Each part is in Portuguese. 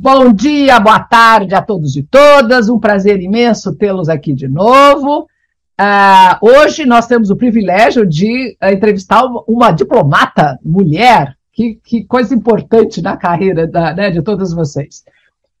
Bom dia, boa tarde a todos e todas. Um prazer imenso tê-los aqui de novo. Uh, hoje nós temos o privilégio de uh, entrevistar uma diplomata mulher. Que, que, coisa importante na carreira da, né, de todas vocês.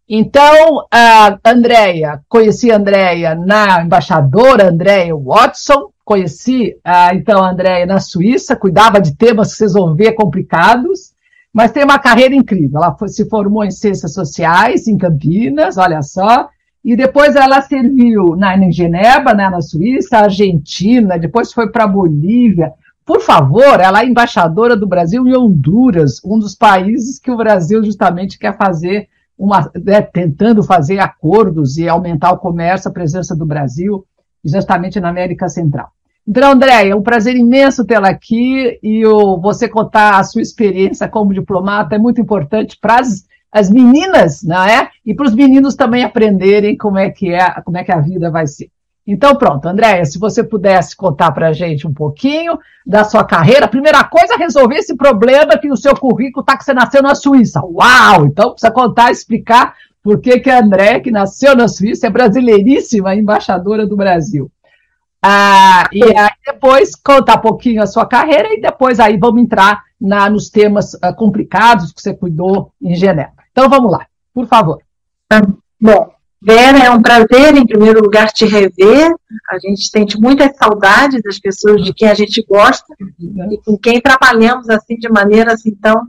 Então, a Andréia, conheci a Andréia na embaixadora Andréia Watson, conheci uh, então a Andréia na Suíça, cuidava de temas que vocês vão ver complicados, mas tem uma carreira incrível. Ela foi, se formou em Ciências Sociais, em Campinas, olha só, e depois ela serviu na, em Genebra, né, na Suíça, Argentina, depois foi para Bolívia. Por favor, ela é embaixadora do Brasil em Honduras, um dos países que o Brasil justamente quer fazer, uma, né, tentando fazer acordos e aumentar o comércio, a presença do Brasil, justamente na América Central. Então, André, é um prazer imenso tê-la aqui e o, você contar a sua experiência como diplomata é muito importante para as, as meninas, não é? E para os meninos também aprenderem como é que é, como é que a vida vai ser. Então, pronto, Andréia, se você pudesse contar para a gente um pouquinho da sua carreira. Primeira coisa, resolver esse problema que no seu currículo está que você nasceu na Suíça. Uau! Então, precisa contar, explicar por que, que a Andréia, que nasceu na Suíça, é brasileiríssima embaixadora do Brasil. Ah, e aí depois contar um pouquinho a sua carreira e depois aí vamos entrar na, nos temas uh, complicados que você cuidou em Genebra. Então vamos lá, por favor. Ah, bom, Vera, é um prazer, em primeiro lugar, te rever. A gente sente muita saudade das pessoas de quem a gente gosta e com quem trabalhamos assim de maneira assim tão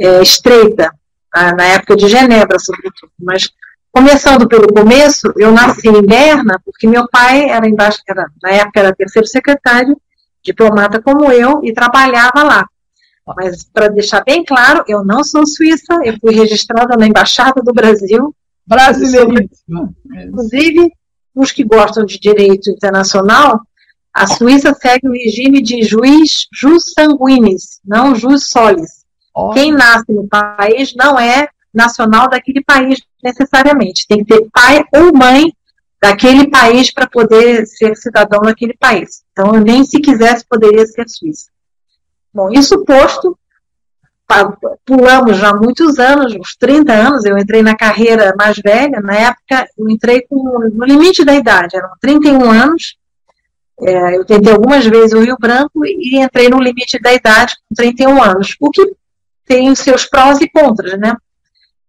é, estreita, ah, na época de Genebra, sobretudo. Mas Começando pelo começo, eu nasci em Berna, porque meu pai era, embaixo, era na época era terceiro secretário, diplomata como eu, e trabalhava lá. Mas, para deixar bem claro, eu não sou suíça, eu fui registrada na Embaixada do Brasil. Brasileiríssima. Inclusive, os que gostam de direito internacional, a Suíça segue o regime de juiz jus sanguinis, não jus solis. Oh. Quem nasce no país não é nacional daquele país necessariamente. Tem que ter pai ou mãe daquele país para poder ser cidadão daquele país. Então, nem se quisesse poderia ser suíça. Bom, isso posto, pulamos já muitos anos, uns 30 anos, eu entrei na carreira mais velha, na época eu entrei com, no limite da idade, eram 31 anos, é, eu tentei algumas vezes o Rio Branco e entrei no limite da idade com 31 anos, o que tem os seus prós e contras, né?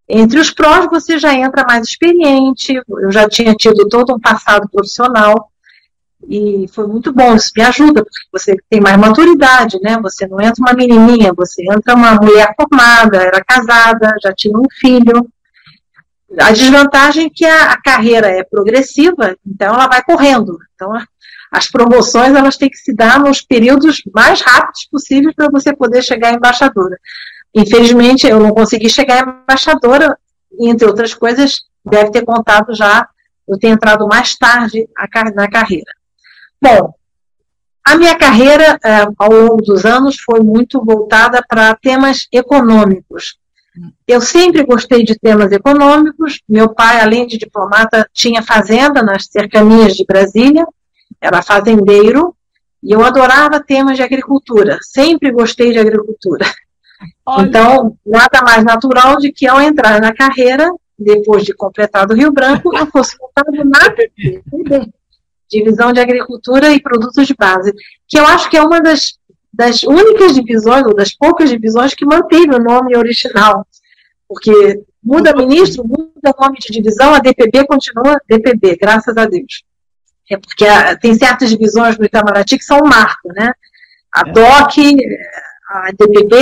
Entre os prós, você já entra mais experiente, eu já tinha tido todo um passado profissional, e foi muito bom, isso me ajuda, porque você tem mais maturidade, né? Você não entra uma menininha, você entra uma mulher formada, era casada, já tinha um filho. A desvantagem é que a, a carreira é progressiva, então ela vai correndo. Então, as promoções elas têm que se dar nos períodos mais rápidos possíveis para você poder chegar à embaixadora. Infelizmente, eu não consegui chegar à embaixadora, entre outras coisas, deve ter contado já, eu tenho entrado mais tarde na carreira. Bom, a minha carreira, é, ao longo dos anos, foi muito voltada para temas econômicos. Eu sempre gostei de temas econômicos. Meu pai, além de diplomata, tinha fazenda nas cercanias de Brasília, era fazendeiro, e eu adorava temas de agricultura. Sempre gostei de agricultura. Olha. Então, nada mais natural de que ao entrar na carreira, depois de completado o Rio Branco, eu fosse voltado na Divisão de Agricultura e Produtos de Base, que eu acho que é uma das, das únicas divisões, ou das poucas divisões, que manteve o nome original. Porque muda ministro, muda nome de divisão, a DPB continua DPB, graças a Deus. É porque a, tem certas divisões do Itamaraty que são um marco, né? A é. DOC, a DPB,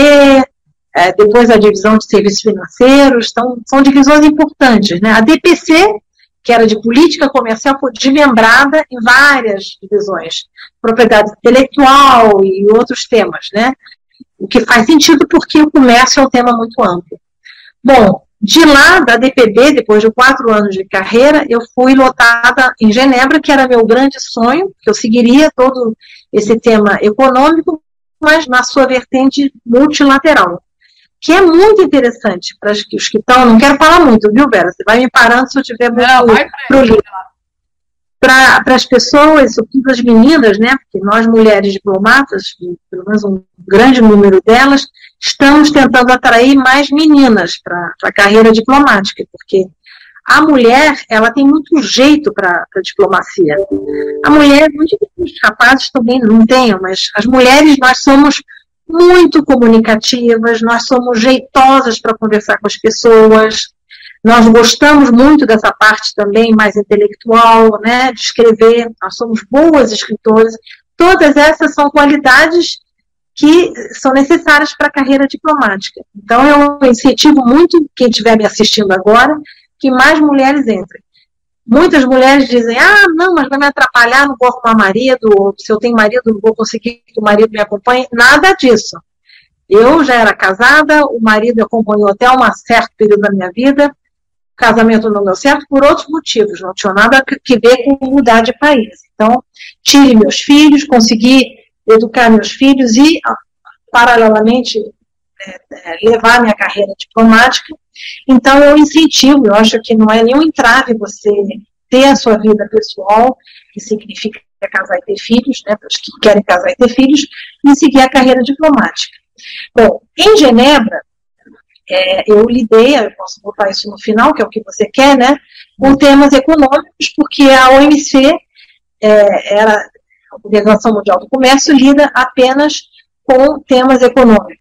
é, depois a divisão de serviços financeiros, então, são divisões importantes. Né? A DPC, que era de política comercial, foi desmembrada em várias divisões, propriedade intelectual e outros temas, né? o que faz sentido porque o comércio é um tema muito amplo. Bom, de lá, da DPB, depois de quatro anos de carreira, eu fui lotada em Genebra, que era meu grande sonho, que eu seguiria todo esse tema econômico, mas na sua vertente multilateral que é muito interessante para os que estão. Não quero falar muito, viu, Vera? Você vai me parando se eu tiver muito para as pessoas, sobretudo as meninas, né, porque nós mulheres diplomatas, pelo menos um grande número delas, estamos tentando atrair mais meninas para a carreira diplomática, porque a mulher, ela tem muito jeito para a diplomacia. A mulher, muitos rapazes também não têm, mas as mulheres, nós somos muito comunicativas, nós somos jeitosas para conversar com as pessoas, nós gostamos muito dessa parte também mais intelectual, né, de escrever, nós somos boas escritoras. Todas essas são qualidades que são necessárias para a carreira diplomática. Então, eu incentivo muito quem estiver me assistindo agora que mais mulheres entrem. Muitas mulheres dizem, ah, não, mas vai me atrapalhar, não vou arrumar marido, se eu tenho marido, não vou conseguir que o marido me acompanhe. Nada disso. Eu já era casada, o marido acompanhou até um certo período da minha vida, o casamento não deu certo por outros motivos, não tinha nada que ver com mudar de país. Então, tive meus filhos, consegui educar meus filhos e, paralelamente, é, é, levar minha carreira diplomática. Então, eu incentivo, eu acho que não é nenhum entrave você ter a sua vida pessoal, que significa casar e ter filhos, né, para os que querem casar e ter filhos, e seguir a carreira diplomática. Bom, em Genebra, é, eu lidei, eu posso botar isso no final, que é o que você quer, né, com temas econômicos, porque a OMC é, era, a Organização Mundial do Comércio, lida apenas com temas econômicos.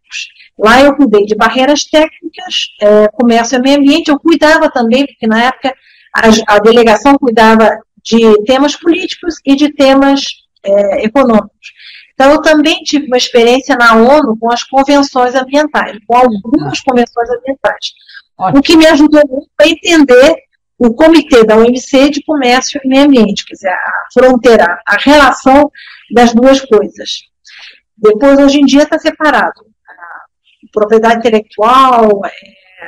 Lá eu cuidei de barreiras técnicas, é, comércio e meio ambiente. Eu cuidava também, porque na época a, a delegação cuidava de temas políticos e de temas é, econômicos. Então, eu também tive uma experiência na ONU com as convenções ambientais, com algumas convenções ambientais. Ótimo. O que me ajudou muito a entender o Comitê da OMC de Comércio e Meio Ambiente, quer dizer, a fronteira, a relação das duas coisas. Depois, hoje em dia, está separado propriedade intelectual.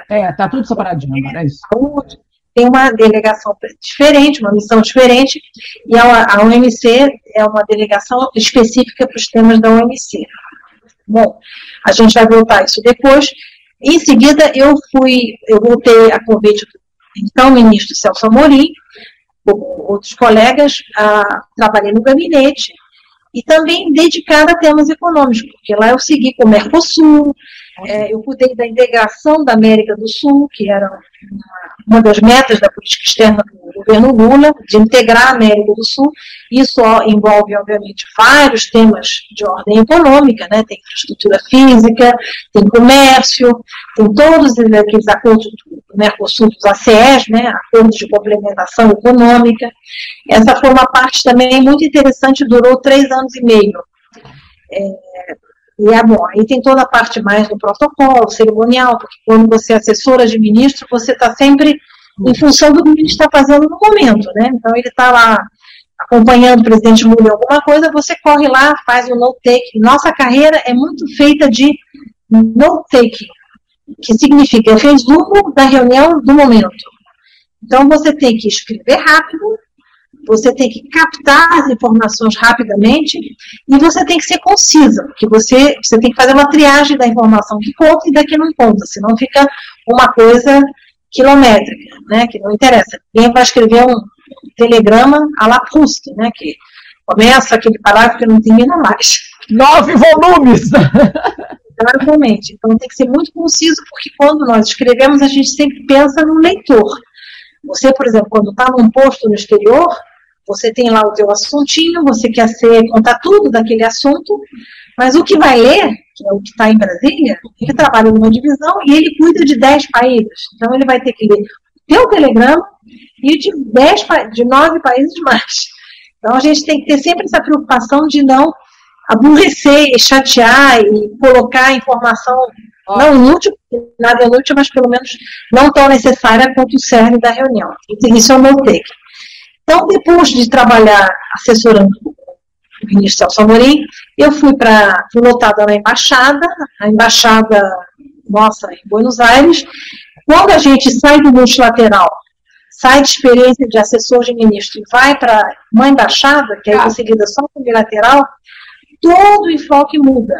É, é tá tudo separadinho agora, é isso. Saúde, tem uma delegação diferente, uma missão diferente, e a, a OMC é uma delegação específica para os temas da OMC. Bom, a gente vai voltar isso depois. Em seguida, eu fui, eu voltei a convite do então ministro Celso Amorim, outros colegas, a, trabalhei no gabinete, e também dedicada a temas econômicos, porque lá eu segui com o Mercosul, é, eu cuidei da integração da América do Sul, que era uma, das metas da política externa do governo Lula, de integrar a América do Sul. Isso envolve, obviamente, vários temas de ordem econômica, né? tem infraestrutura física, tem comércio, tem todos aqueles acordos do Mercosul, dos ACEs, né? acordos de complementação econômica. Essa foi uma parte também muito interessante, durou três anos e meio. É, e é bom, aí tem toda a parte mais do protocolo, cerimonial, porque quando você é assessora de ministro, você está sempre em função do que ele está fazendo no momento, né? Então ele está lá acompanhando o presidente Lula em alguma coisa, você corre lá, faz o no-take. Nossa carreira é muito feita de no-take, que significa resumo da reunião do momento. Então você tem que escrever rápido, você tem que captar as informações rapidamente e você tem que ser concisa, porque você, você tem que fazer uma triagem da informação que conta e da que não conta, senão fica uma coisa quilométrica, né, que não interessa. Ninguém vai escrever um telegrama à la Proust, né, que começa aquele parágrafo que não termina mais. Nove volumes! Exatamente. Então tem que ser muito conciso, porque quando nós escrevemos, a gente sempre pensa no leitor. Você, por exemplo, quando está num posto no exterior, você tem lá o teu assuntinho, você quer ser, contar tudo daquele assunto, mas o que vai ler, que é o que está em Brasília, ele trabalha numa divisão e ele cuida de 10 países. Então ele vai ter que ler o teu telegrama e de 10, de 9 países mais. Então a gente tem que ter sempre essa preocupação de não aborrecer, chatear e colocar informação não inútil, nada inútil, mas pelo menos não tão necessária quanto o cerne da reunião. Isso é o meu take. Então, depois de trabalhar assessorando o ministro Celso Amorim, eu fui para fui lotada na embaixada, a embaixada nossa em Buenos Aires. Quando a gente sai do multilateral, sai de experiência de assessor de ministro e vai para uma embaixada, que aí é lida só com o bilateral, todo o enfoque muda.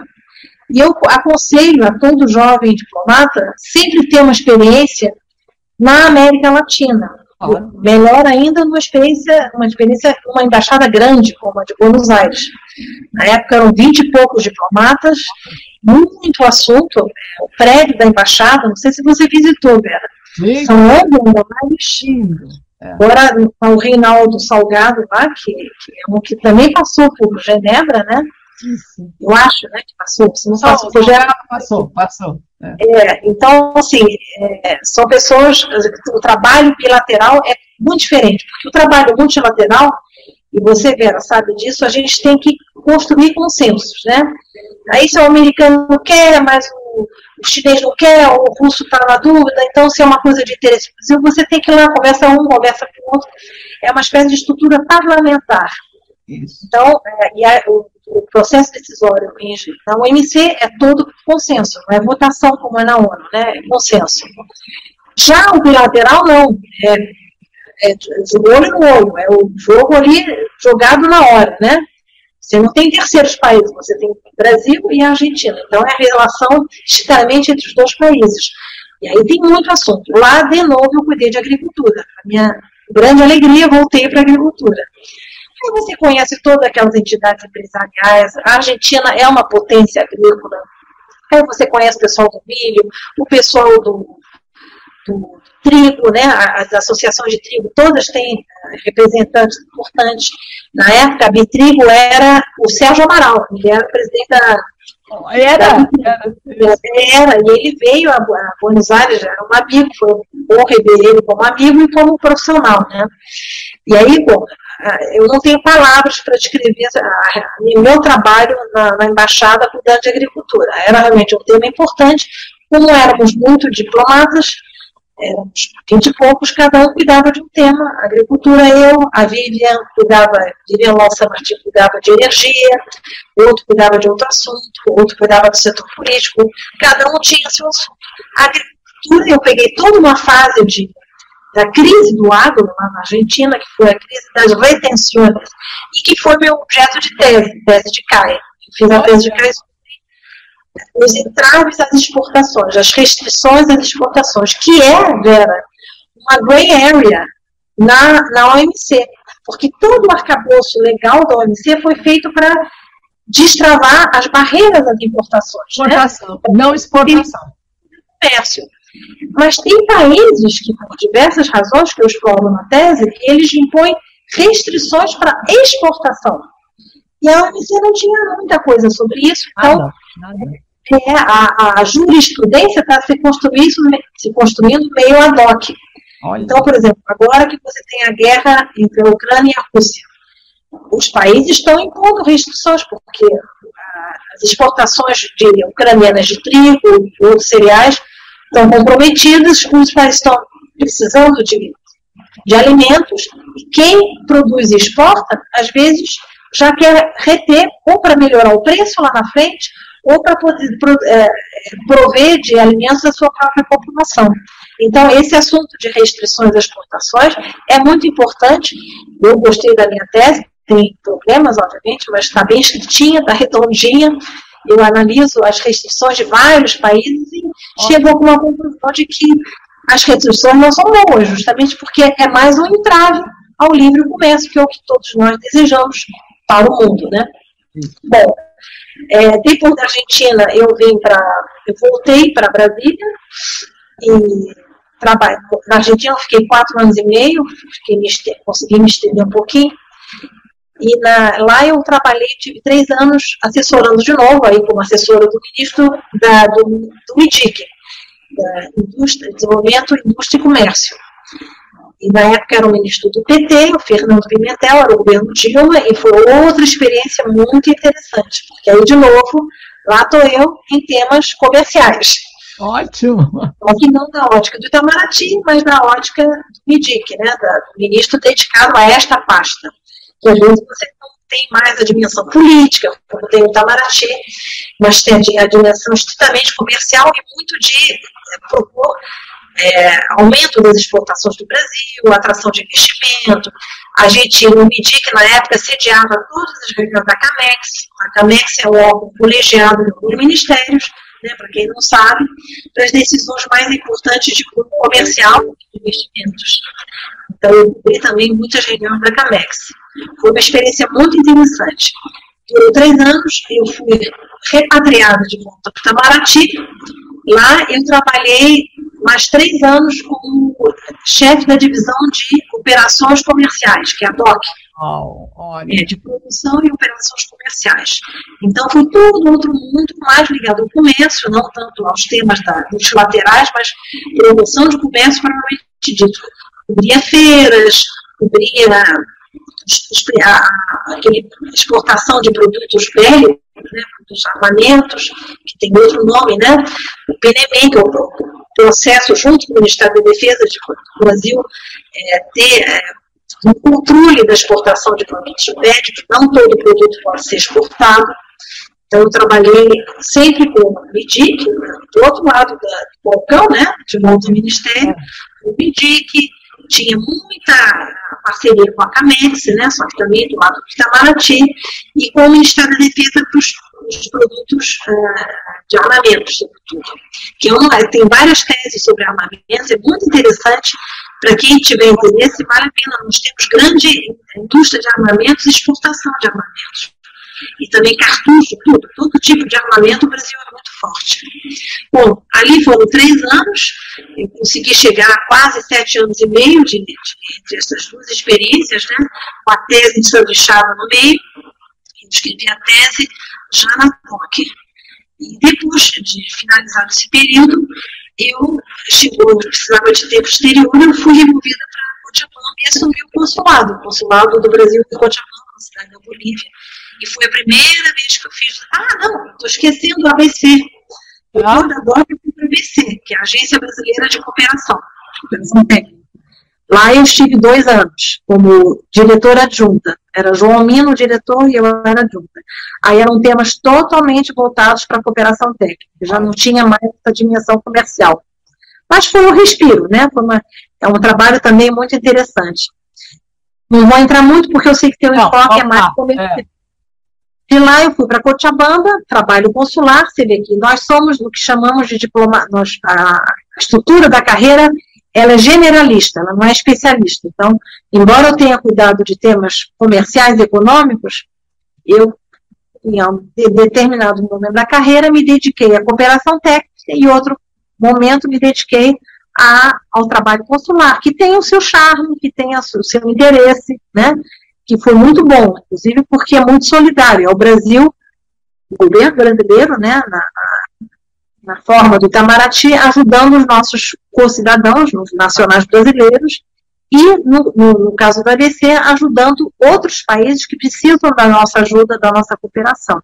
E eu aconselho a todo jovem diplomata sempre ter uma experiência na América Latina, Claro. Melhor ainda numa experiência, uma experiência, uma embaixada grande, como a de Buenos Aires. Na época eram vinte e poucos diplomatas, muito assunto. O prédio da embaixada, não sei se você visitou, Vera. Sim. São andares. É. Agora, o Reinaldo Salgado lá, que, que é um que também passou por Genebra, né? Eu acho, né, que passou. Se não passou por Genebra. Passou, passou. É. É, então, assim, é, são pessoas. O trabalho bilateral é muito diferente, porque o trabalho multilateral, e você, Vera, sabe disso, a gente tem que construir consensos, né? Aí, se o americano não quer, mas o, o chinês não quer, o russo está na dúvida, então, se é uma coisa de interesse Brasil, você tem que ir lá, conversa um, conversa com o outro. É uma espécie de estrutura parlamentar. Isso. Então, é, e a, o, o, processo decisório na OMC é todo consenso, não é votação como é na ONU, né? É consenso. Já o bilateral, não. É, é de olho no olho, é o jogo ali jogado na hora, né? Você não tem terceiros países, você tem Brasil e Argentina. Então é a relação estritamente entre os dois países. E aí tem muito assunto. Lá, de novo, eu cuidei de agricultura. A minha grande alegria, voltei para a agricultura. Você conhece todas aquelas entidades empresariais. A Argentina é uma potência agrícola. Aí você conhece o pessoal do milho, o pessoal do, do trigo, né, as associações de trigo, todas têm eh, representantes importantes. Na época, a Bitrigo era o Sérgio Amaral, ele era presidente da. Era, era, era, e ele veio a, Buenos Aires, era um amigo, foi bom rever ele como amigo e como profissional, né? E aí, bom, eu não tenho palavras para descrever o meu trabalho na, na embaixada cuidando de agricultura. Era realmente um tema importante, como éramos muito diplomatas, éramos vinte e poucos, cada um cuidava de um tema. Agricultura, eu, a Vivian cuidava, Vivian Lança Martins cuidava de energia, outro cuidava de outro assunto, outro cuidava do setor político, cada um tinha seu assunto. A agricultura, eu peguei toda uma fase de, da crise do agro lá na Argentina, que foi a crise das retenções, e que foi meu objeto de tese, tese de CAE. Fiz a tese de CAE os entraves às exportações, as restrições às exportações, que é, Vera, uma gray area na, na OMC, porque todo o arcabouço legal da OMC foi feito para destravar as barreiras às importações. Né? Exportação, né? não exportação. Comércio. Mas tem países que, por diversas razões que eu exploro na tese, eles impõem restrições para exportação. E a OMC não tinha muita coisa sobre isso, então nada, nada. É, a, a jurisprudência está se construindo, se construindo meio ad hoc. Olha. Então, por exemplo, agora que você tem a guerra entre a Ucrânia e a Rússia, os países estão impondo restrições, porque as exportações de ucranianas de trigo e outros cereais estão comprometidas, os países estão precisando de, de alimentos, e quem produz e exporta, às vezes, já quer reter ou para melhorar o preço lá na frente, ou para poder é, prover de alimentos à sua própria população. Então, esse assunto de restrições às exportações é muito importante. Eu gostei da minha tese, tem problemas, obviamente, mas está bem escritinha, está redondinha. Eu analiso as restrições de vários países e chego a uma conclusão de que as restrições não são boas, justamente porque é mais um entrave ao livre comércio, que é o que todos nós desejamos para o mundo, né? Bom, é, depois da Argentina, eu vim para. Eu voltei para Brasília e trabalho. Na Argentina eu fiquei quatro anos e meio, me consegui me estender um pouquinho. E na, lá eu trabalhei, tive três anos assessorando de novo, aí como assessora do ministro da, do, do MIDIC, da Indústria, Desenvolvimento, Indústria e Comércio e na época era o ministro do PT, o Fernando Pimentel, era o governo Dilma, e foi outra experiência muito interessante, porque aí, de novo, lá estou eu em temas comerciais. Ótimo! Aqui não da ótica do Itamaraty, mas da ótica do MIDIC, né, do ministro dedicado a esta pasta. Que às vezes você não tem mais a dimensão política, como tem o Itamaraty, mas tem a dimensão estritamente comercial e muito de propor é, aumento das exportações do Brasil, atração de investimento. A gente, no MIDIC, na época, sediava todas as reuniões da CAMEX. A CAMEX é o órgão colegiado dos ministérios, né, para quem não sabe, das decisões mais importantes de comercial e investimentos. Então, eu também muitas reuniões da CAMEX. Foi uma experiência muito interessante. Por três anos, eu fui repatriada de volta para Itamaraty. Lá, eu trabalhei mais três anos como chefe da divisão de operações comerciais, que é a DOC. Oh, é, de produção e operações comerciais. Então, foi tudo outro mundo mais ligado ao comércio, não tanto aos temas da, dos laterais, mas promoção de comércio propriamente dito. Cobria feiras, cobria a, aquele exportação de produtos bélicos, né, dos armamentos, que tem outro nome, né, o PNM, que é o processo junto com o Ministério da Defesa de, do Brasil, é, ter é, um controle da exportação de produtos médicos, não todo produto pode ser exportado. Então, eu trabalhei sempre com o MIDIC, do outro lado da, do balcão, né, de volta ao Ministério, o MIDIC, tinha muita parceria com a CAMEX, né, só que também do lado do Itamaraty, e com o Ministério da Defesa para os produtos uh, de armamentos, sobretudo. Que eu, tem várias teses sobre armamentos, é muito interessante para quem tiver interesse, vale a pena. Nós temos grande indústria de armamentos e exportação de armamentos e também cartucho, tudo, todo tipo de armamento, o Brasil é muito forte. Bom, ali foram três anos, eu consegui chegar a quase sete anos e meio de, de, de essas duas experiências, né, com a tese de sanduichada no meio, escrevi a tese já na POC. E depois de finalizar esse período, eu chegou, precisava de tempo exterior, eu fui removida para Cochabamba e assumi o consulado, o consulado do Brasil em Cochabamba, na cidade da Bolívia, e foi a primeira vez que eu fiz. Ah, não, estou esquecendo o ABC. Eu ah. agora eu fui para o ABC, que é a Agência Brasileira de Cooperação, Cooperação Técnica. Lá eu estive dois anos como diretora adjunta. Era João Mino o diretor e eu era adjunta. Aí eram temas totalmente voltados para a cooperação técnica. Já não tinha mais essa dimensão comercial. Mas foi um respiro, né? Uma, é um trabalho também muito interessante. Não vou entrar muito porque eu sei que tem um enfoque é mais comercial. É. De lá eu fui para Cochabamba, trabalho consular, você vê que nós somos o que chamamos de diploma, nós, a estrutura da carreira, ela é generalista, ela não é especialista. Então, embora eu tenha cuidado de temas comerciais e econômicos, eu, em um determinado momento da carreira, me dediquei à cooperação técnica e outro momento me dediquei a, ao trabalho consular, que tem o seu charme, que tem o seu interesse, né? Que foi muito bom, inclusive porque é muito solidário. É o Brasil, o governo brasileiro, né, na, na forma do Itamaraty, ajudando os nossos co-cidadãos, os nacionais brasileiros, e, no, no, no, caso da ABC, ajudando outros países que precisam da nossa ajuda, da nossa cooperação.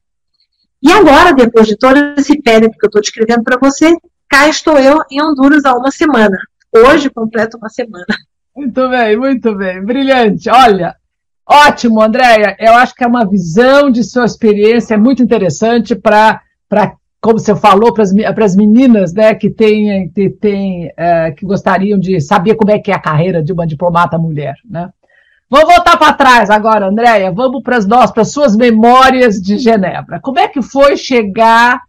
E agora, depois de todo esse périplo que eu estou descrevendo para você, cá estou eu em Honduras há uma semana. Hoje completo uma semana. Muito bem, muito bem. Brilhante. Olha, Ótimo, Andréia. Eu acho que é uma visão de sua experiência muito interessante para, como você falou, para as meninas né, que, têm, que, têm, é, que gostariam de saber como é que é a carreira de uma diplomata mulher. Né? Vamos voltar para trás agora, Andréia. Vamos para as nossas, para as suas memórias de Genebra. Como é que foi chegar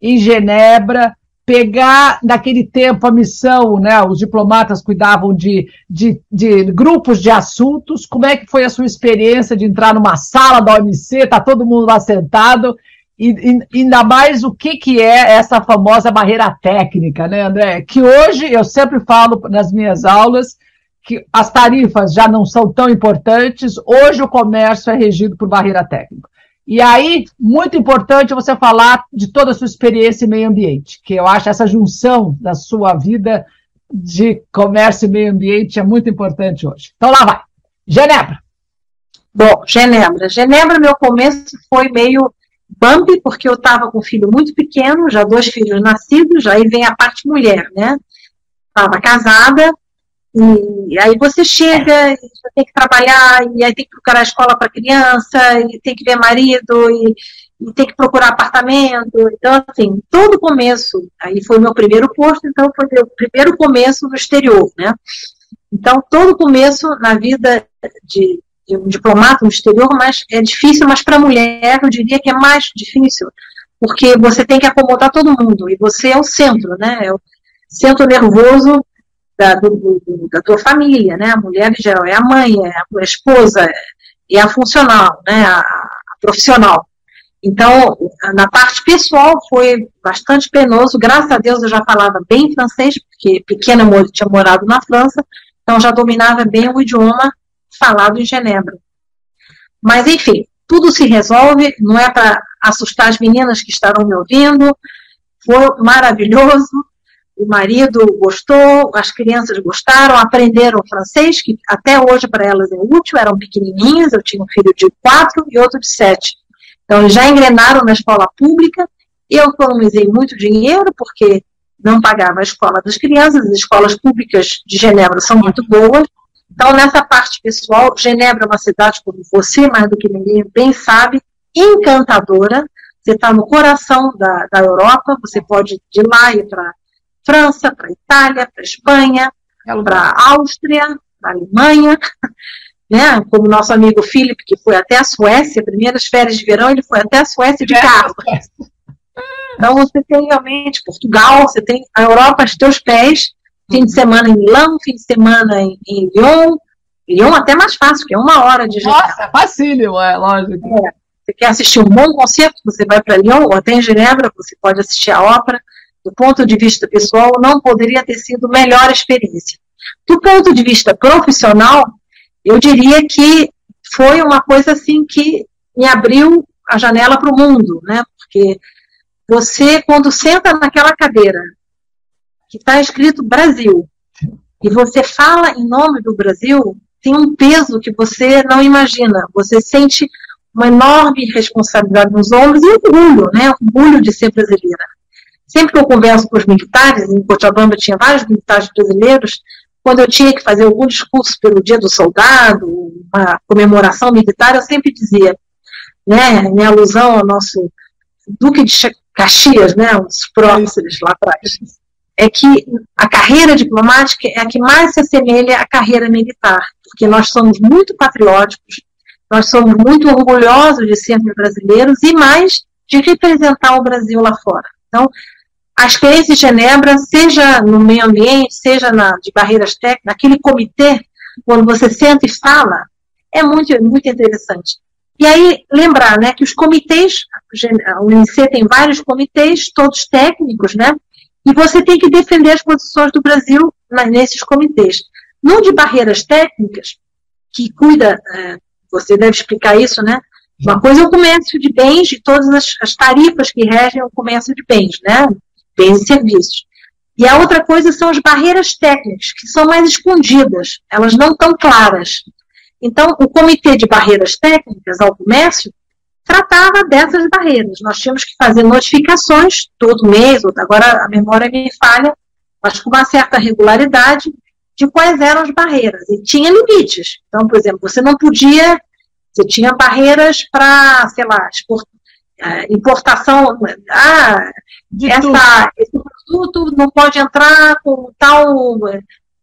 em Genebra pegar naquele tempo a missão, né? Os diplomatas cuidavam de, de, de, grupos de assuntos. Como é que foi a sua experiência de entrar numa sala da OMC, tá todo mundo lá sentado, e, e ainda mais o que, que é essa famosa barreira técnica, né, André? Que hoje eu sempre falo nas minhas aulas que as tarifas já não são tão importantes, hoje o comércio é regido por barreira técnica. E aí, muito importante você falar de toda a sua experiência em meio ambiente, que eu acho essa junção da sua vida de comércio e meio ambiente é muito importante hoje. Então lá vai. Genebra. Bom, Genebra. Genebra, meu começo foi meio bumpy, porque eu estava com um filho muito pequeno, já dois filhos nascidos, aí vem a parte mulher, né? Estava casada, e aí você chega, você tem que trabalhar, e aí tem que procurar escola para criança, e tem que ver marido, e, e, tem que procurar apartamento. Então, assim, todo começo, aí foi meu primeiro posto, então foi meu primeiro começo no exterior, né? Então, todo começo na vida de, de um diplomata no exterior, mas é difícil, mas para a mulher eu diria que é mais difícil, porque você tem que acomodar todo mundo, e você é o centro, né? É o centro nervoso da, do, da tua família, né? A mulher, em geral, é a mãe, é a esposa, é a funcional, né? A, a profissional. Então, na parte pessoal foi bastante penoso. Graças a Deus eu já falava bem francês, porque pequena tinha morado na França, então já dominava bem o idioma falado em Genebra. Mas, enfim, tudo se resolve, não é para assustar as meninas que estarão me ouvindo. Foi maravilhoso. O marido gostou, as crianças gostaram, aprenderam francês, que até hoje para elas é útil, eram pequenininhas. Eu tinha um filho de quatro e outro de sete. Então, eles já engrenaram na escola pública. Eu economizei muito dinheiro, porque não pagava a escola das crianças, as escolas públicas de Genebra são muito boas. Então, nessa parte pessoal, Genebra é uma cidade, como você, mais do que ninguém bem sabe, encantadora. Você está no coração da, da Europa, você pode de lá ir para França, para Itália, para Espanha, para Áustria, para Alemanha né? Como nosso amigo Felipe, que foi até a Suécia, primeiras férias de verão, ele foi até a Suécia de carro. Então você tem realmente Portugal, você tem a Europa aos teus pés, fim de semana em Milão, fim de semana em, em Lyon. Lyon até mais fácil, que é uma hora de Genebra. Nossa, é facílimo, é, lógico. É. Você quer assistir um bom concerto, você vai para Lyon, ou até em Genebra, você pode assistir a ópera. Do ponto de vista pessoal, não poderia ter sido melhor experiência. Do ponto de vista profissional, eu diria que foi uma coisa assim que me abriu a janela para o mundo, né? Porque você, quando senta naquela cadeira que está escrito Brasil, e você fala em nome do Brasil, tem um peso que você não imagina. Você sente uma enorme responsabilidade nos ombros e orgulho, né? Orgulho de ser brasileira. Sempre que eu converso com os militares, em Cochabamba tinha vários militares brasileiros, quando eu tinha que fazer algum discurso pelo Dia do Soldado, uma comemoração militar, eu sempre dizia, né, em alusão ao nosso Duque de Caxias, né, dos próximos lá atrás, é que a carreira diplomática é a que mais se assemelha à carreira militar, porque nós somos muito patrióticos, nós somos muito orgulhosos de sermos brasileiros e mais de representar o Brasil lá fora. Então, a experiência de Genebra, seja no meio ambiente, seja na, de barreiras técnicas, naquele comitê, quando você senta e fala, é muito, muito interessante. E aí, lembrar né, que os comitês, o UNICE tem vários comitês, todos técnicos, né? E você tem que defender as posições do Brasil nesses comitês. No de barreiras técnicas, que cuida, é, você deve explicar isso, né? Uma coisa é o comércio de bens, de todas as, as tarifas que regem o comércio de bens, né? Bens e serviços. E a outra coisa são as barreiras técnicas, que são mais escondidas, elas não estão claras. Então, o Comitê de Barreiras Técnicas ao Comércio tratava dessas barreiras. Nós tínhamos que fazer notificações todo mês, agora a memória me falha, mas com uma certa regularidade, de quais eram as barreiras. E tinha limites. Então, por exemplo, você não podia, você tinha barreiras para, sei lá, importação, ah, essa, esse produto não pode entrar com tal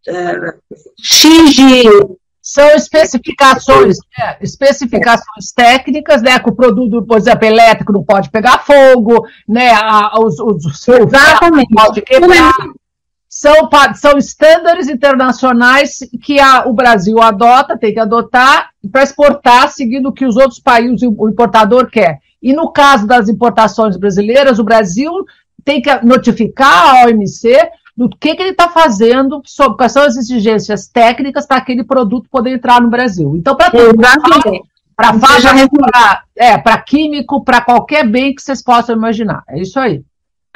é, X de. São especificações, é, especificações técnicas, né? Que o produto, por exemplo, elétrico não pode pegar fogo, né? A, os, os, Exatamente. pode quebrar. São, são estándares internacionais que a, o Brasil adota, tem que adotar para exportar, seguindo o que os outros países, o importador quer. E no caso das importações brasileiras, o Brasil tem que notificar a OMC do que, que ele está fazendo, sobre quais são as exigências técnicas para aquele produto poder entrar no Brasil. Então, para tudo, para para é, para químico, para qualquer bem que vocês possam imaginar. É isso aí.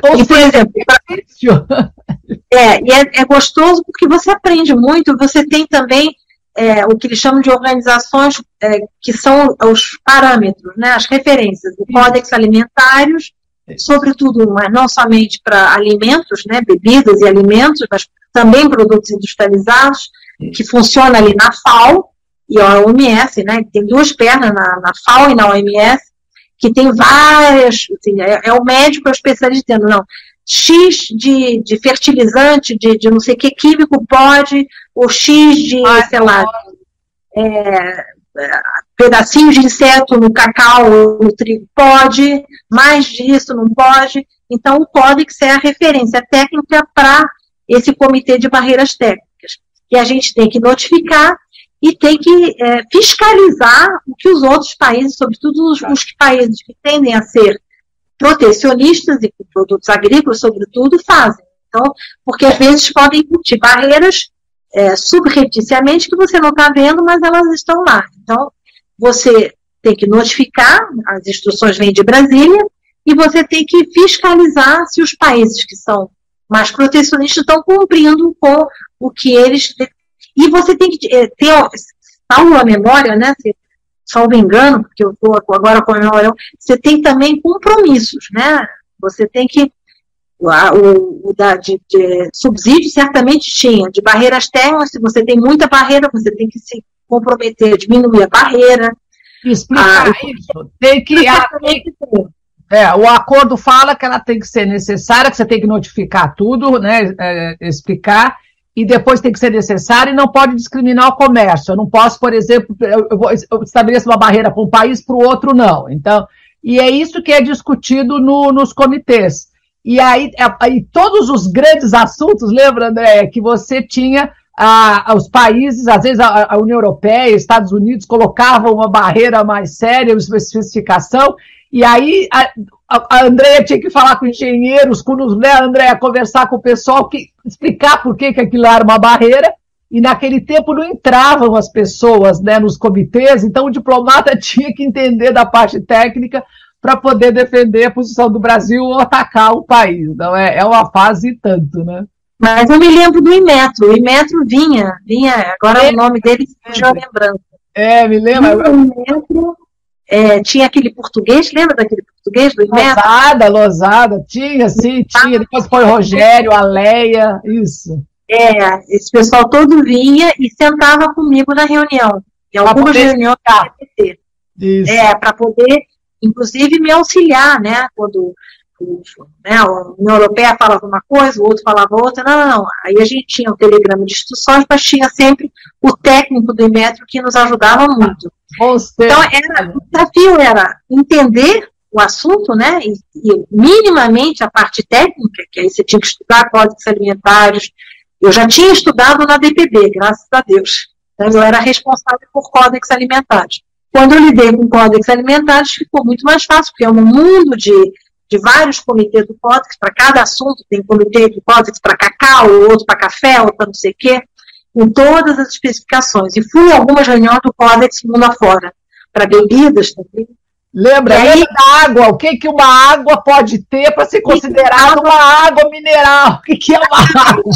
Ou e, por exemplo, é, e é, é, gostoso porque você aprende muito, você tem também é, o que eles chamam de organizações é, que são os parâmetros, né, as referências, o Códex Alimentários, sobretudo, mas não somente para alimentos, né, bebidas e alimentos, mas também produtos industrializados, que funciona ali na FAO e a OMS, né, tem duas pernas na, na FAO e na OMS, que tem várias, assim, é, é, o médico, é o especialista dizendo, não, X de, de fertilizante, de, de não sei o que químico pode, o X de, Ai, sei lá, é, pedacinhos de inseto no cacau, no trigo pode, mais disso não pode. Então, o códex é a referência técnica para esse comitê de barreiras técnicas. que a gente tem que notificar e tem que é, fiscalizar o que os outros países, sobretudo os, os países que tendem a ser protecionistas e com produtos agrícolas, sobretudo, fazem. Então, porque às vezes podem existir barreiras é, subrepticiamente que você não está vendo, mas elas estão lá. Então, você tem que notificar, as instruções vêm de Brasília, e você tem que fiscalizar se os países que são mais protecionistas estão cumprindo com o que eles. E você tem que é, ter, salvo a memória, né? Se, salvo engano, porque eu estou agora com a memória, você tem também compromissos, né? Você tem que o, o da, de, de, subsídio certamente tinha, de barreiras técnicas, se você tem muita barreira, você tem que se comprometer a diminuir a barreira. Explicar ah, isso. Tem que, que é, o acordo fala que ela tem que ser necessária, que você tem que notificar tudo, né, é, explicar, e depois tem que ser necessário e não pode discriminar o comércio. Eu não posso, por exemplo, eu, eu estabeleço uma barreira para um país, para o outro não. Então, e é isso que é discutido no, nos comitês. E aí, é, aí todos os grandes assuntos, lembra, André, que você tinha os países, às vezes a, a, União Europeia, Estados Unidos colocavam uma barreira mais séria, uma especificação, e aí a, a Andréia tinha que falar com engenheiros, com os, né, Andréia, conversar com o pessoal, que, explicar por que, que aquilo era uma barreira, e naquele tempo não entravam as pessoas né, nos comitês, então o diplomata tinha que entender da parte técnica para poder defender a posição do Brasil ou atacar o país. Então é, é uma fase tanto, né? Mas eu me lembro do Imetro. O Imetro vinha, vinha, agora é, o nome dele fugiu a lembrança. É, me lembra. O Imetro é, tinha aquele português, lembra daquele português do Imetro? Losada, Losada, tinha, sim, tinha. Depois foi Rogério, a Leia, isso. É, esse pessoal todo vinha e sentava comigo na reunião. Em algumas reuniões da Isso. É, para poder inclusive me auxiliar, né, quando né, a União Europeia falava uma coisa, o outro falava outra, não, não, não. Aí a gente tinha o um telegrama de instruções, mas tinha sempre o técnico do Imetro que nos ajudava muito. Então, era, o desafio era entender o assunto, né, e, e, minimamente a parte técnica, que aí você tinha que estudar códigos alimentares. Eu já tinha estudado na DPB, graças a Deus. Então, eu era responsável por códigos alimentares. Quando eu lidei com códex alimentares, ficou muito mais fácil, porque é um mundo de, de vários comitês do códex, para cada assunto tem comitê de códex para cacau, outro para café, outro para não sei o quê, com todas as especificações. E fui a algumas reuniões do códex mundo afora, para bebidas também. Lembra, aí, lembra da água? O que, que uma água pode ter para ser considerada uma água mineral? O que, que é uma água?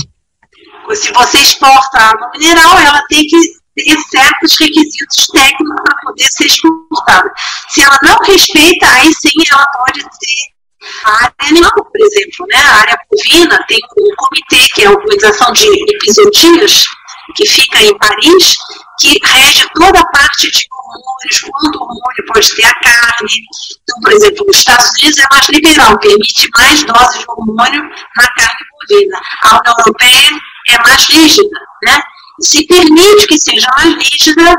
Se você exporta água mineral, ela tem que ter certos requisitos técnicos para poder ser exportada. Se ela não respeita, aí sim ela pode ser a área animal, por exemplo. Né? A área bovina tem um comitê, que é a Organização de Episodias, que fica em Paris, que rege toda a parte de hormônios, quanto hormônio pode ter a carne. Então, por exemplo, nos Estados Unidos é mais liberal, permite mais doses de hormônio na carne bovina. A União Europeia é mais rígida, né? Se permite que seja mais rígida,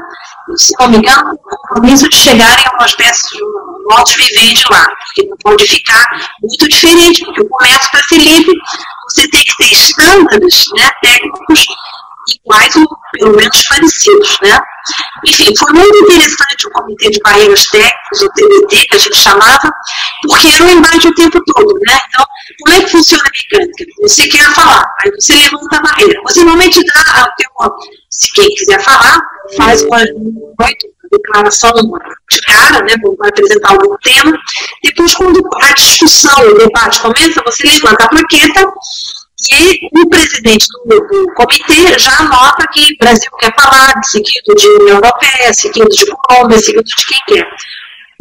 se não me engano, o compromisso de chegarem a uma espécie de modo de viver de lá, porque não pode ficar muito diferente, porque o comércio para ser livre, você tem que ter estándares né, técnicos iguais ou pelo menos parecidos, né? Enfim, foi muito interessante o Comitê de Barreiras Técnicas, o TBT, que a gente chamava, porque era um embate o tempo todo, né? Então, como é que funciona a mecânica? Você quer falar, aí você levanta a barreira. Você normalmente dá, teu, se quem quiser falar, faz uma, uma declaração de cara, né, vai apresentar algum tema. Depois, quando a discussão, o debate começa, você levanta a plaqueta e o presidente do, do, comitê já anota que o Brasil quer falar, seguido de União Europeia, seguido de Colômbia, seguido de quem quer.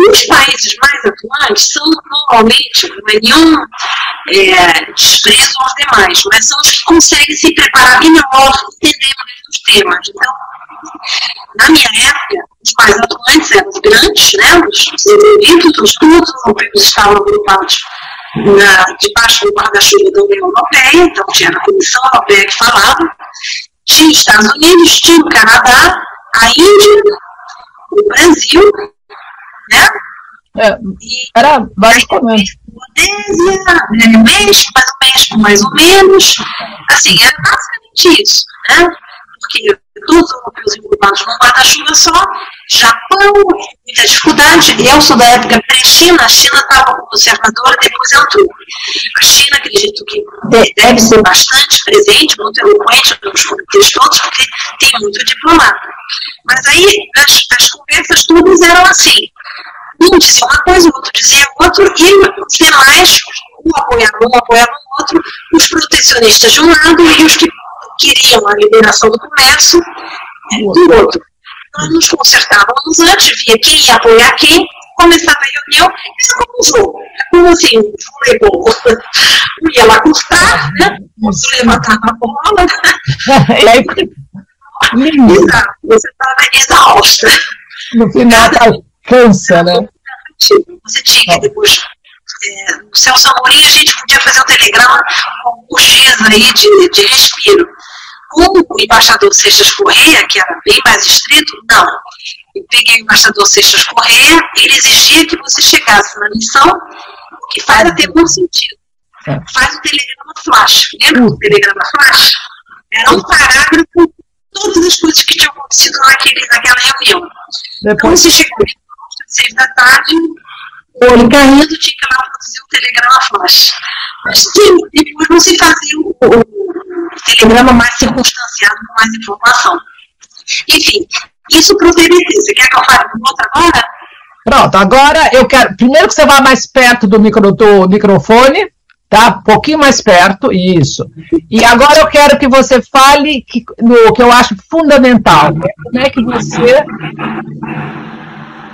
Os países mais atuantes são normalmente, não é nenhum é, desprezo aos demais, mas são os que conseguem se preparar melhor, entender os temas. Então, na minha época, os mais atuantes eram os grandes, né, os desenvolvidos, os todos os estavam agrupados na, debaixo do guarda-chuva da União Europeia, então tinha a Comissão Europeia que falava, tinha os Estados Unidos, tinha o Canadá, a Índia, o Brasil, né? É, era basicamente. Indonésia, né, o México, mas o México mais ou menos. Assim, era basicamente isso, né? Porque todos os englobados num guarda-chuva só, Japão, muita dificuldade. Eu sou da época pré-China, a China estava como observadora, depois entrou. A China, acredito que deve ser bastante presente, muito eloquente nos comitês todos, porque tem muito diplomata. Mas aí as, as conversas todas eram assim. Um dizia uma coisa, o outro dizia outra, e os demais, um apoiava um, apoiava o outro, os protecionistas de um lado e os que queriam a liberação do comércio é, do outro. Nós nos consertávamos antes, via quem ia apoiar quem, começava a reunião, isso como um jogo. Como assim, um voleibol. Um ia lá cortar, né? outro levantava a bola. e aí, Exato, você estava exausta. No final, tá, cansa, né? Você tinha depois é, no Celso Amorim a gente podia fazer um telegrama com um X aí de, de respiro. Com o embaixador Seixas Correia, que era bem mais estrito, não. Eu peguei o embaixador Seixas Correia, ele exigia que você chegasse na missão, o que faz até bom sentido. É. Faz o telegrama flash. Lembra do telegrama flash? Era um parágrafo com todas as coisas que tinham acontecido naquele, naquela reunião. Depois... Então, você chegou às seis da tarde, olho caindo, tinha que lá fazer o telegrama flash. Mas depois não se fazia o, o telegrama mais circunstanciado com mais informação. Enfim, isso para o TBT. Você quer que eu fale um outro agora? Pronto, agora eu quero. Primeiro que você vá mais perto do, micro, do microfone, tá? Um pouquinho mais perto, isso. E agora eu quero que você fale que, no, que eu acho fundamental. Como é que você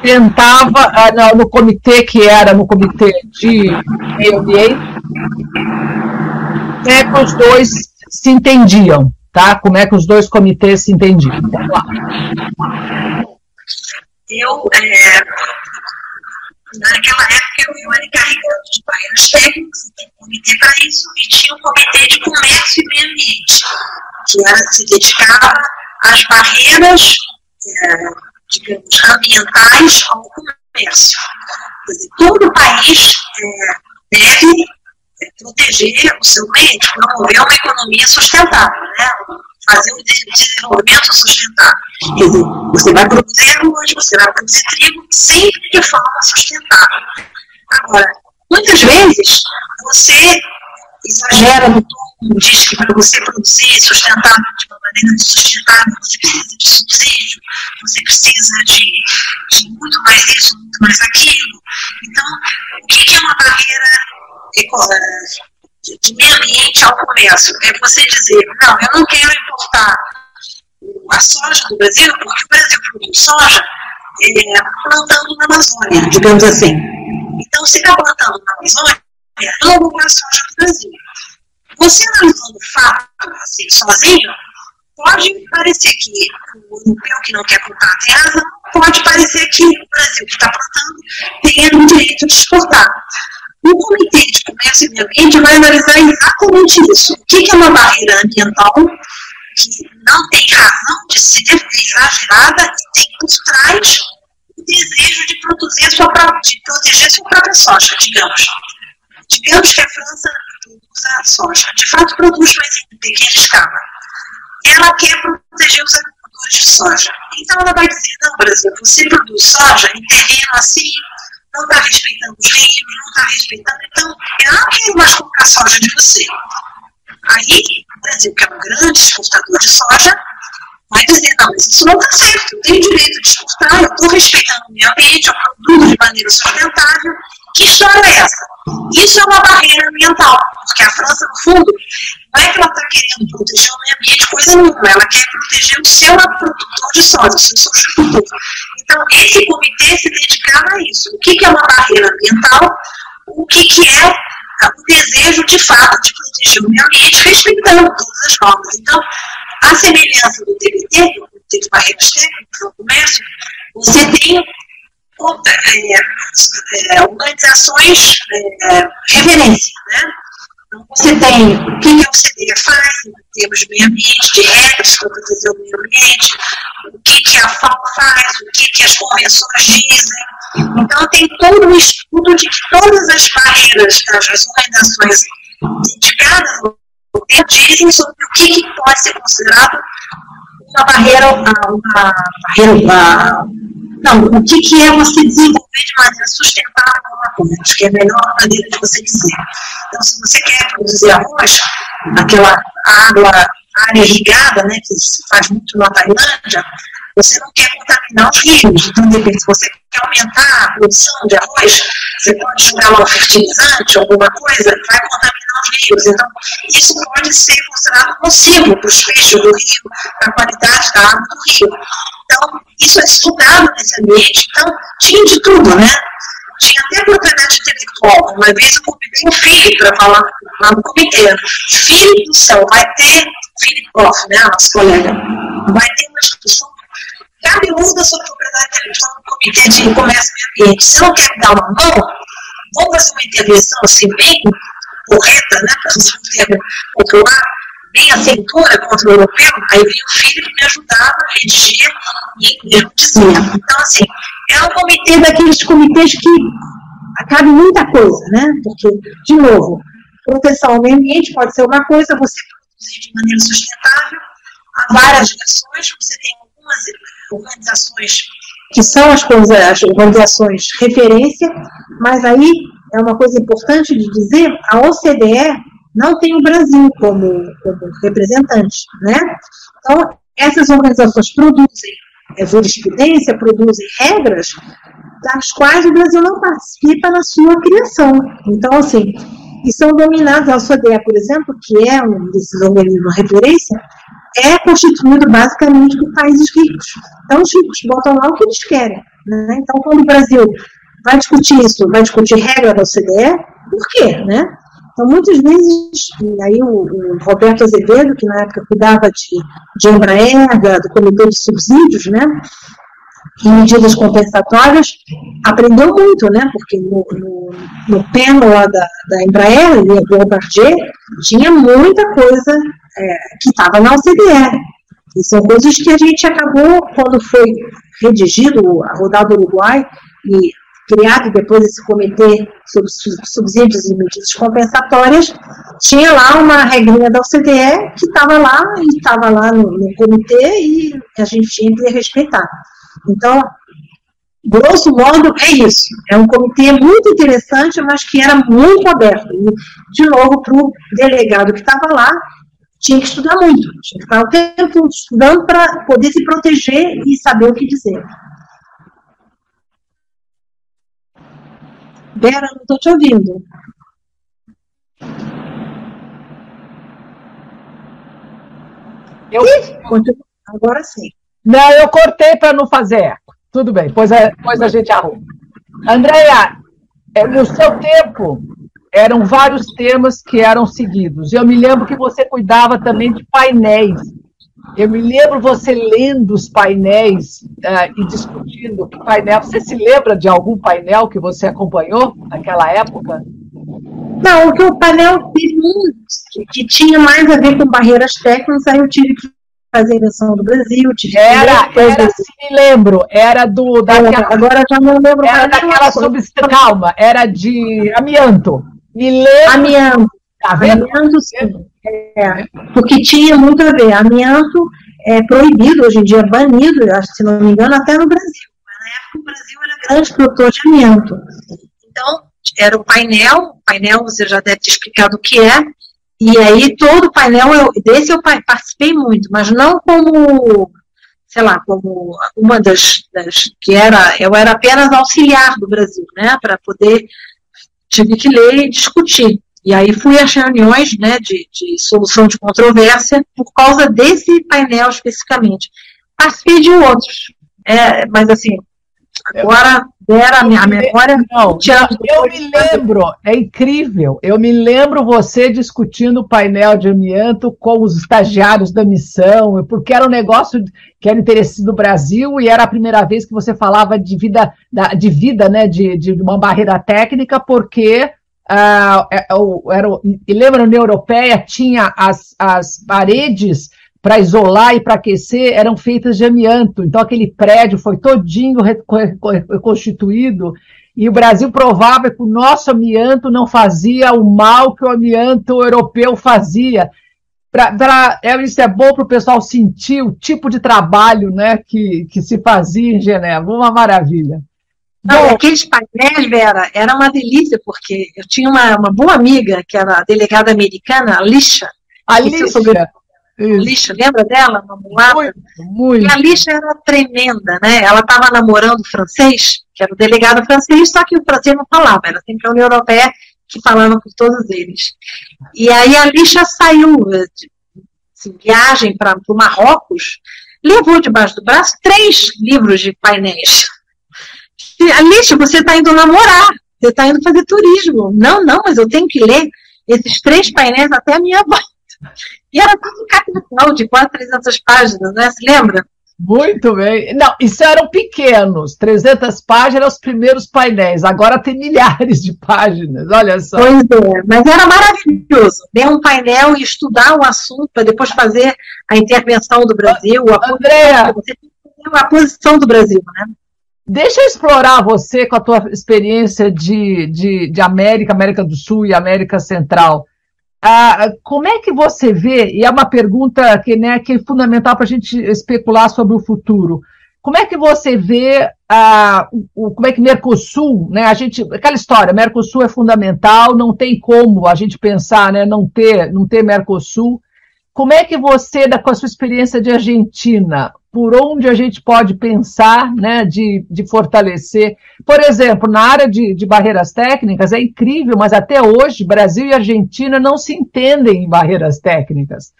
tentava, ah, no, comitê que era no comitê de meio ambiente, como é que os dois se entendiam, tá? Como é que os dois comitês se entendiam. Eu, é, naquela época, eu era encarregado de barreiras técnicas, tem um comitê para isso, e tinha um comitê de comércio e meio ambiente, que era, se dedicava às barreiras é, digamos, ambientais ao comércio. Dizer, todo país é, deve é, proteger o seu meio, promover uma economia sustentável, né? fazer um desenvolvimento sustentável. Quer dizer, você vai produzir arroz, você vai produzir trigo, sempre de forma sustentável. Agora, muitas vezes, você exagera no tom diz que para você produzir sustentável de uma maneira sustentável, você precisa de subsídio, você precisa de, de muito mais isso, muito mais aquilo. Então, o que é uma barreira de meio ambiente ao comércio? É você dizer, não, eu não quero importar a soja do Brasil, porque o Brasil produz soja é, plantando na Amazônia, digamos assim. Então, se está plantando na Amazônia, eu não vou comprar soja do Brasil. Você analisando o fato, assim, sozinho, pode parecer que o europeu que não quer plantar tem razão, pode parecer que o Brasil que está plantando tem o direito de exportar. O Comitê de Comércio e Meio Ambiente vai analisar exatamente isso. O que é uma barreira ambiental que não tem razão de ser exagerada e tem por trás o desejo de produzir sua de proteger sua própria soja, digamos. Digamos que a França a soja, de fato produz, mas em pequena escala. Ela quer proteger os agricultores de soja. Então ela vai dizer, não, Brasil, você produz soja em terreno assim, não está respeitando os rios, não está respeitando, então eu não quero mais comprar soja de você. Aí, o Brasil, que é um grande exportador de soja, vai dizer, não, mas isso não está certo, eu tenho direito de exportar, eu estou respeitando o meio ambiente, eu produzo de maneira sustentável, que história é essa? Isso é uma barreira ambiental, porque a França, no fundo, não é que ela está querendo proteger o meio ambiente, coisa nenhuma, ela quer proteger o seu produtor de soja, o seu sojicultor. Então, esse comitê se dedicava a isso. O que, que é uma barreira ambiental? O que, que é o desejo, de fato, de proteger o meio ambiente, respeitando todas as normas. Então, a semelhança do TBT, do Comitê de Barreiras Técnicas no Comércio, você tem é, é, organizações é, referência, né? Então, você tem o que a OCDE faz em termos de meio ambiente, de regras para proteger o meio ambiente, o que, que a FAO faz, o que, que as convenções dizem. Então, tem todo o estudo de todas as barreiras que as organizações dedicadas ao dizem sobre o que, que pode ser considerado uma barreira, uma barreira, uma, não, o que, que é você desenvolver de maneira sustentável uma coisa? Acho que é a melhor maneira de você dizer. Então, se você quer produzir arroz, aquela água, área irrigada, né, que se faz muito na Tailândia, você não quer contaminar os rios. Então, depende, se você quer aumentar a produção de arroz, você pode jogar um fertilizante, alguma coisa, vai contaminar rios. Então, isso pode ser considerado nocivo para os peixes do rio, para a qualidade da água do rio. Então, isso é estudado nesse ambiente. Então, tinha de tudo, né? Tinha até propriedade intelectual. Uma vez eu convidei um filho para falar lá no comitê. Filho do céu, vai ter, Philip Goff, né, nosso colega, vai ter uma discussão cabeluda sobre propriedade intelectual no comitê de comércio e ambiente. Se não quer dar uma mão, vamos fazer uma intervenção assim, bem correta, né, para usar um termo popular, bem aceitura contra o europeu, aí veio o filho que me ajudava a redigir e eu dizia. Então, assim, é um comitê daqueles comitês que cabe muita coisa, né? Porque, de novo, proteção ao meio ambiente pode ser uma coisa, você produzir de maneira sustentável, há várias versões, você tem algumas organizações que são as, as organizações referência, mas aí é uma coisa importante de dizer, a OCDE não tem o Brasil como, como representante, né? Então, essas organizações produzem é, jurisprudência, produzem regras das quais o Brasil não participa na sua criação. Então, assim, e são dominados, a OCDE, por exemplo, que é um desses organismos de referência, é constituído basicamente por países ricos. Então, os ricos botam lá o que eles querem. Né? Então, quando o Brasil vai discutir isso, vai discutir regra da OCDE, por quê? Né? Então, muitas vezes, aí o, o, Roberto Azevedo, que na época cuidava de, de Embraer, do Comitê de Subsídios, né, em medidas compensatórias, aprendeu muito, né, porque no, no, no lá da, da Embraer, do Bombardier, tinha muita coisa é, que estava na OCDE. E são coisas que a gente acabou, quando foi redigido a rodada do Uruguai, e criado depois esse comitê sobre subsídios e medidas compensatórias, tinha lá uma regrinha da OCDE que estava lá e estava lá no, no, comitê e a gente tinha que respeitar. Então, grosso modo, é isso. É um comitê muito interessante, mas que era muito aberto. E, de novo, para o delegado que estava lá, tinha que estudar muito. Tinha que estar o tempo estudando para poder se proteger e saber o que dizer. Vera, não estou te ouvindo. Eu... Agora sim. Não, eu cortei para não fazer eco. Tudo bem, depois a, depois a gente arruma. Andréia, é, no seu tempo, eram vários temas que eram seguidos. Eu me lembro que você cuidava também de painéis eu me lembro você lendo os painéis uh, e discutindo que painel. Você se lembra de algum painel que você acompanhou naquela época? Não, o que o painel que, que tinha mais a ver com barreiras técnicas, aí eu tive que fazer a do Brasil. Tive era, era se me lembro, era do. Daquela, agora já não lembro Era daquela substância. Calma, era de amianto. Me lembro. Amianto. Amianto, sim. É, porque tinha muito a ver. Amianto é proibido, hoje em dia é banido, se não me engano, até no Brasil. Mas na época o Brasil era grande produtor de amianto. Então, era o painel, o painel você já deve ter explicado o que é, e aí todo o painel, eu, desse eu participei muito, mas não como, sei lá, como uma das, das que era, eu era apenas auxiliar do Brasil, né, para poder, tive que ler e discutir. E aí fui às reuniões né, de, de solução de controvérsia por causa desse painel especificamente. Participei de outros, é, mas assim, agora era a minha memória. Não, eu me lembro, é incrível. Eu me lembro você discutindo o painel de amianto com os estagiários da missão, porque era um negócio que era interessante do Brasil e era a primeira vez que você falava de vida, de vida, né, de, de uma barreira técnica, porque é era, lembra, na União Europeia tinha as, as paredes para isolar e para aquecer eram feitas de amianto. Então aquele prédio foi todinho reconstituído e o Brasil provava que o nosso amianto não fazia o mal que o amianto europeu fazia. Pra, pra, é, isso é bom para o pessoal sentir o tipo de trabalho né, que, que se fazia em Genebra. Uma maravilha. Não, Bom, aqueles painéis, Vera, era uma delícia, porque eu tinha uma, uma boa amiga, que era a delegada americana, a Lixa. A Lixa. Lixa, lembra dela? Uma mulata? Muito, muito. E a Lixa era tremenda, né? Ela estava namorando o francês, que era o delegado francês, só que o francês não falava, era sempre a União Europeia que falava com todos eles. E aí a Lixa saiu de assim, viagem para o Marrocos, levou debaixo do braço três livros de painéis. Alice, você está indo namorar, você está indo fazer turismo. Não, não, mas eu tenho que ler esses três painéis até a minha volta. E era tudo capital, de quase 300 páginas, né? Se lembra? Muito bem. Não, isso eram pequenos. 300 páginas, os primeiros painéis. Agora tem milhares de páginas. Olha só. Pois é, mas era maravilhoso. Ler um painel e estudar o assunto para depois fazer a intervenção do Brasil. A Andréa. A posição do Brasil, né? Deixa eu explorar você com a tua experiência de, de, de América, América do Sul e América Central. Ah, como é que você vê, e é uma pergunta que, né, que é fundamental para a gente especular sobre o futuro, como é que você vê ah, o, como é que Mercosul, né, a gente, aquela história, Mercosul é fundamental, não tem como a gente pensar, né, não ter, não ter Mercosul. Como é que você, com a sua experiência de Argentina, por onde a gente pode pensar né, de, de fortalecer. Por exemplo, na área de, de barreiras técnicas, é incrível, mas até hoje Brasil e Argentina não se entendem em barreiras técnicas.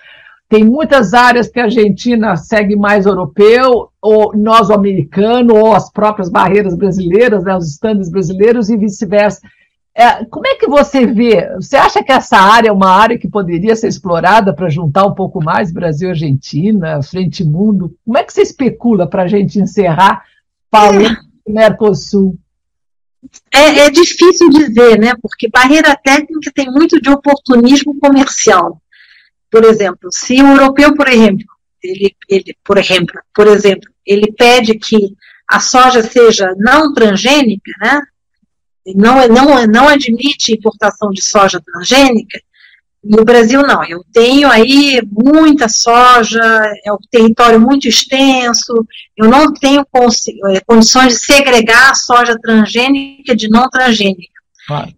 Tem muitas áreas que a Argentina segue mais europeu, ou nós o americano, ou as próprias barreiras brasileiras, né, os estándares brasileiros e vice-versa. É, como é que você vê? Você acha que essa área é uma área que poderia ser explorada para juntar um pouco mais Brasil Argentina, frente mundo? Como é que você especula para a gente encerrar falando é. do Mercosul? É, é, difícil dizer, né? Porque barreira técnica tem muito de oportunismo comercial. Por exemplo, se o europeu, por exemplo, ele, ele, por exemplo, por exemplo, ele pede que a soja seja não transgênica, né? Não, não, não admite importação de soja transgênica, no Brasil não. Eu tenho aí muita soja, é um território muito extenso, eu não tenho é, condições de segregar a soja transgênica de não transgênica.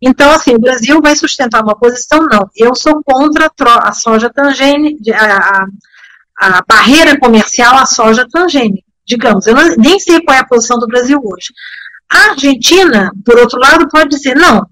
Então, assim, o Brasil vai sustentar uma posição, não. Eu sou contra a soja transgênica, a, a, a barreira comercial à soja transgênica. Digamos, eu nem sei qual é a posição do Brasil hoje. A Argentina, por outro lado, pode dizer: não,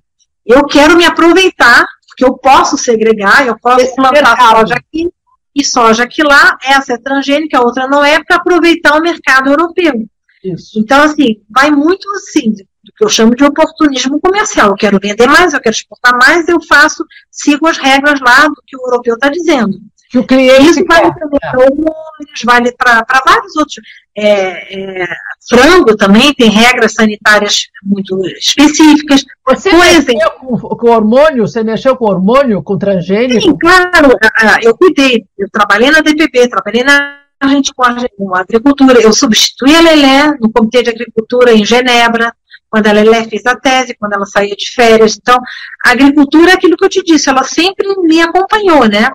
eu quero me aproveitar, porque eu posso segregar, eu posso Esse plantar mercado. soja aqui e soja aqui lá, essa é transgênica, a outra não é, para aproveitar o mercado europeu. Isso. Então, assim, vai muito assim, do que eu chamo de oportunismo comercial. Eu quero vender mais, eu quero exportar mais, eu faço, sigo as regras lá do que o europeu está dizendo que o cliente Isso vale para hormônios, vale para vários outros. É, é, frango também tem regras sanitárias muito específicas. Você Por mexeu com, com hormônio? Você mexeu com hormônio, com transgênico? Sim, claro. Eu cuidei. Eu trabalhei na DPP, trabalhei na gente com a agricultura. Eu substituí a Lelé no Comitê de Agricultura em Genebra, quando a Lelé fez a tese, quando ela saía de férias. Então, a agricultura é aquilo que eu te disse, ela sempre me acompanhou, né?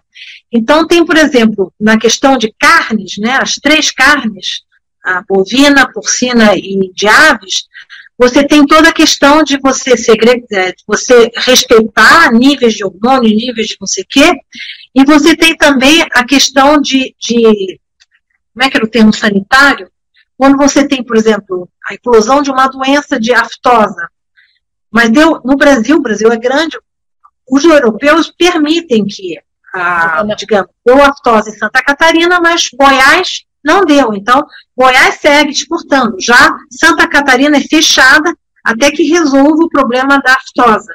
Então, tem, por exemplo, na questão de carnes, né, as três carnes, a bovina, porcina e de aves, você tem toda a questão de você, segregar, é, de você respeitar níveis de hormônio, níveis de não sei o quê, e você tem também a questão de, de como é que era o termo sanitário? Quando você tem, por exemplo, a eclosão de uma doença de aftosa. Mas deu, no Brasil, o Brasil é grande, os europeus permitem que a, digamos, deu aftose em Santa Catarina, mas Goiás não deu. Então, Goiás segue exportando. Já Santa Catarina é fechada até que resolva o problema da aftosa.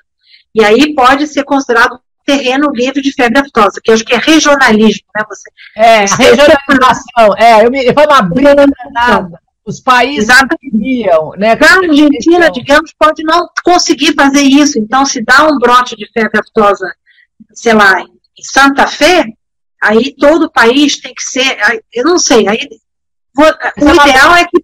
E aí pode ser considerado terreno livre de febre aftosa, que acho que é regionalismo, né? Você, é, regionalização. É, eu me, foi uma briga nada. Os países queriam, né? A Argentina, digamos, pode não conseguir fazer isso. Então, se dá um brote de febre aftosa, sei lá, em Santa Fé, aí todo o país tem que ser, eu não sei, aí o ideal é que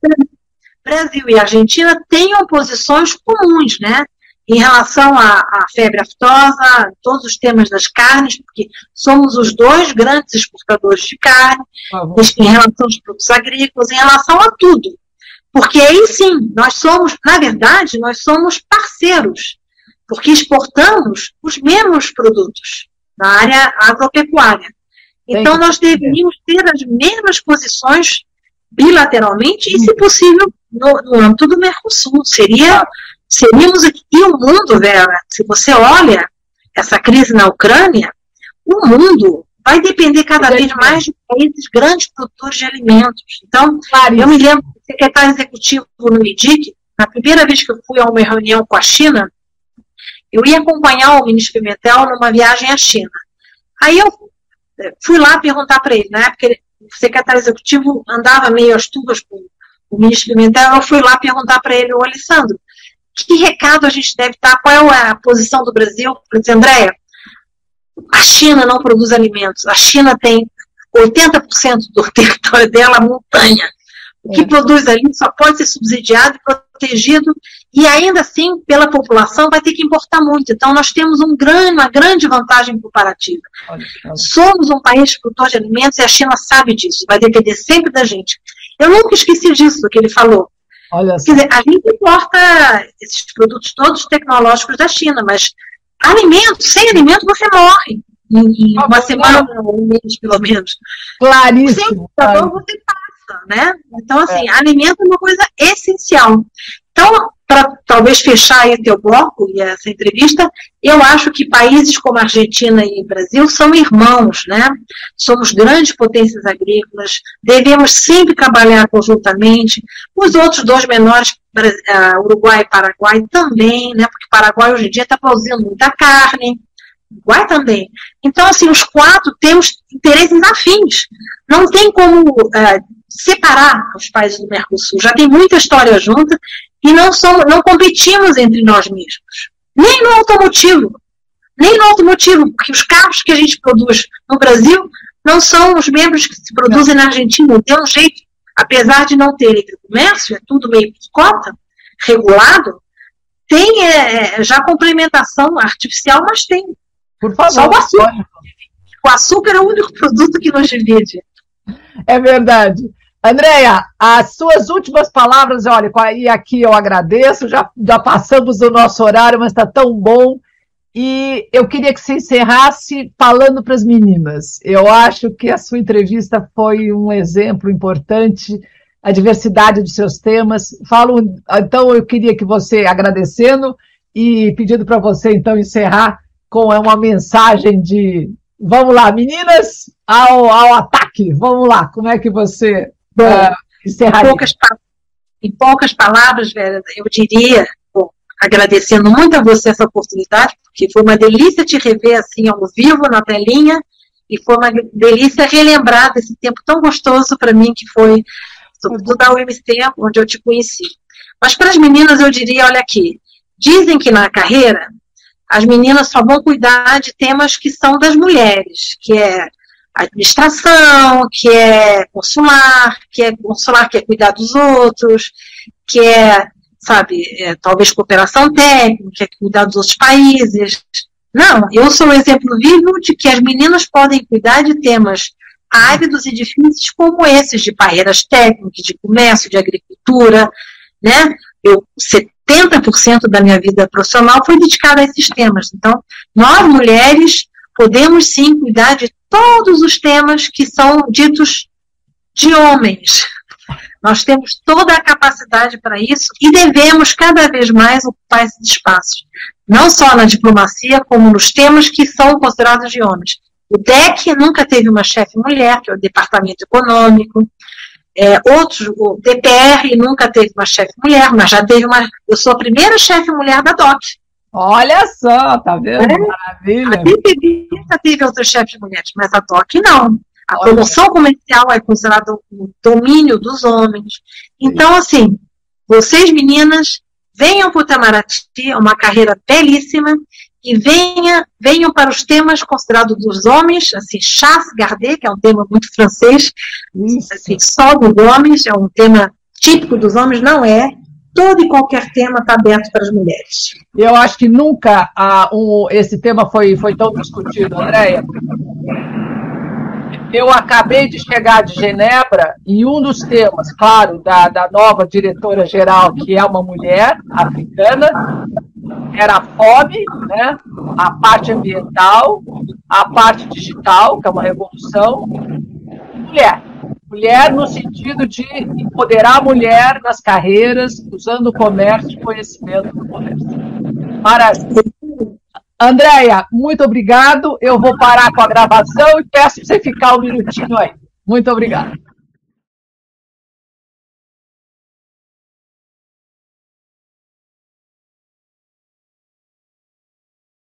Brasil e Argentina tenham posições comuns, né? em relação à, à, febre aftosa, todos os temas das carnes, porque somos os dois grandes exportadores de carne, uhum. em relação aos produtos agrícolas, em relação a tudo. Porque aí sim, nós somos, na verdade, nós somos parceiros, porque exportamos os mesmos produtos na área agropecuária. Então, nós deveríamos ter as mesmas posições bilateralmente e, se possível, no, no âmbito do Mercosul. Seria seríamos e o mundo, Vera, se você olha essa crise na Ucrânia, o mundo vai depender cada vez mais de países grandes produtores de alimentos. Então, eu me lembro secretário executivo no IDIC, na primeira vez que eu fui a uma reunião com a China, eu ia acompanhar o ministro Pimentel numa viagem à China. Aí eu fui lá perguntar para ele, na época ele, o secretário executivo andava meio às tubas com o ministro Pimentel, eu fui lá perguntar para ele, o Alessandro, que recado a gente deve dar? Qual é a posição do Brasil? Eu disse, Andréia, a China não produz alimentos. A China tem 80% do território dela montanha. O que é. produz ali só pode ser subsidiado e protegido, e ainda assim, pela população, vai ter que importar muito. Então, nós temos um grande, uma grande vantagem comparativa. Somos um país produtor de alimentos e a China sabe disso, vai depender sempre da gente. Eu nunca esqueci disso que ele falou. Olha Quer dizer, a gente importa esses produtos todos tecnológicos da China, mas alimento, sem alimento você morre. Em, em uma semana ou um mês, pelo menos. Claríssimo. Sem claro. você passa, né? Então, assim, é. alimento é uma coisa essencial. Então, para talvez fechar aí teu bloco e essa entrevista, eu acho que países como Argentina e Brasil são irmãos, né? Somos grandes potências agrícolas, devemos sempre trabalhar conjuntamente. Os outros dois menores, uh, Uruguai e Paraguai, também, né? Porque Paraguai hoje em dia está produzindo muita carne, Uruguai também. Então, assim, os quatro temos interesses afins. Não tem como uh, separar os países do Mercosul. Já tem muita história junta e não, somos, não competimos entre nós mesmos. Nem no automotivo. Nem no automotivo, porque os carros que a gente produz no Brasil não são os mesmos que se produzem na Argentina. Tem um jeito, apesar de não ter livre comércio, é tudo meio cota, regulado, tem é, é, já complementação artificial, mas tem. Por favor. Só o açúcar. O açúcar é o único produto que nos divide. É verdade. Andréia, as suas últimas palavras, olha, e aqui eu agradeço, já, já passamos o nosso horário, mas está tão bom. E eu queria que você encerrasse falando para as meninas. Eu acho que a sua entrevista foi um exemplo importante, a diversidade dos seus temas. Falo, então eu queria que você, agradecendo e pedindo para você, então, encerrar com uma mensagem de vamos lá, meninas, ao, ao ataque. Vamos lá, como é que você Bom, em poucas, em poucas palavras, Vera, eu diria, bom, agradecendo muito a você essa oportunidade, porque foi uma delícia te rever assim ao vivo na telinha, e foi uma delícia relembrar desse tempo tão gostoso para mim que foi, sobretudo da UMC, onde eu te conheci. Mas para as meninas eu diria, olha aqui, dizem que na carreira as meninas só vão cuidar de temas que são das mulheres, que é administração, que é consular, que é consular que é cuidar dos outros, que é, sabe, é, talvez cooperação técnica, que é cuidar dos outros países. Não, eu sou um exemplo vivo de que as meninas podem cuidar de temas áridos e difíceis como esses, de barreiras técnicas, de comércio, de agricultura, né? Eu, 70% da minha vida profissional foi dedicada a esses temas. Então, nós mulheres podemos sim cuidar de todos os temas que são ditos de homens. Nós temos toda a capacidade para isso e devemos cada vez mais ocupar esses espaços, não só na diplomacia, como nos temas que são considerados de homens. O DEC nunca teve uma chefe mulher, que é o Departamento Econômico. É, outros, o DPR nunca teve uma chefe mulher, mas já teve uma. Eu sou a primeira chefe mulher da DOC. Olha só, tá vendo? É. Maravilha. A BBB teve outros chefes mulheres, mas a DOC não. A Olha. promoção comercial é considerada o domínio dos homens. Então, assim, vocês meninas, venham para o Itamaraty, é uma carreira belíssima, e venha, venham para os temas considerados dos homens, assim, chasse gardé, que é um tema muito francês, assim, só dos homens, é um tema típico dos homens, não é, todo e qualquer tema está aberto para as mulheres. Eu acho que nunca ah, um, esse tema foi, foi tão discutido, Andréia. Eu acabei de chegar de Genebra e um dos temas, claro, da, da nova diretora-geral, que é uma mulher africana, era a fome, né? a parte ambiental, a parte digital, que é uma revolução, mulher. Mulher no sentido de empoderar a mulher nas carreiras, usando o comércio e conhecimento do comércio. Maravilha. Andréia, muito obrigado. Eu vou parar com a gravação e peço para você ficar um minutinho aí. Muito obrigado.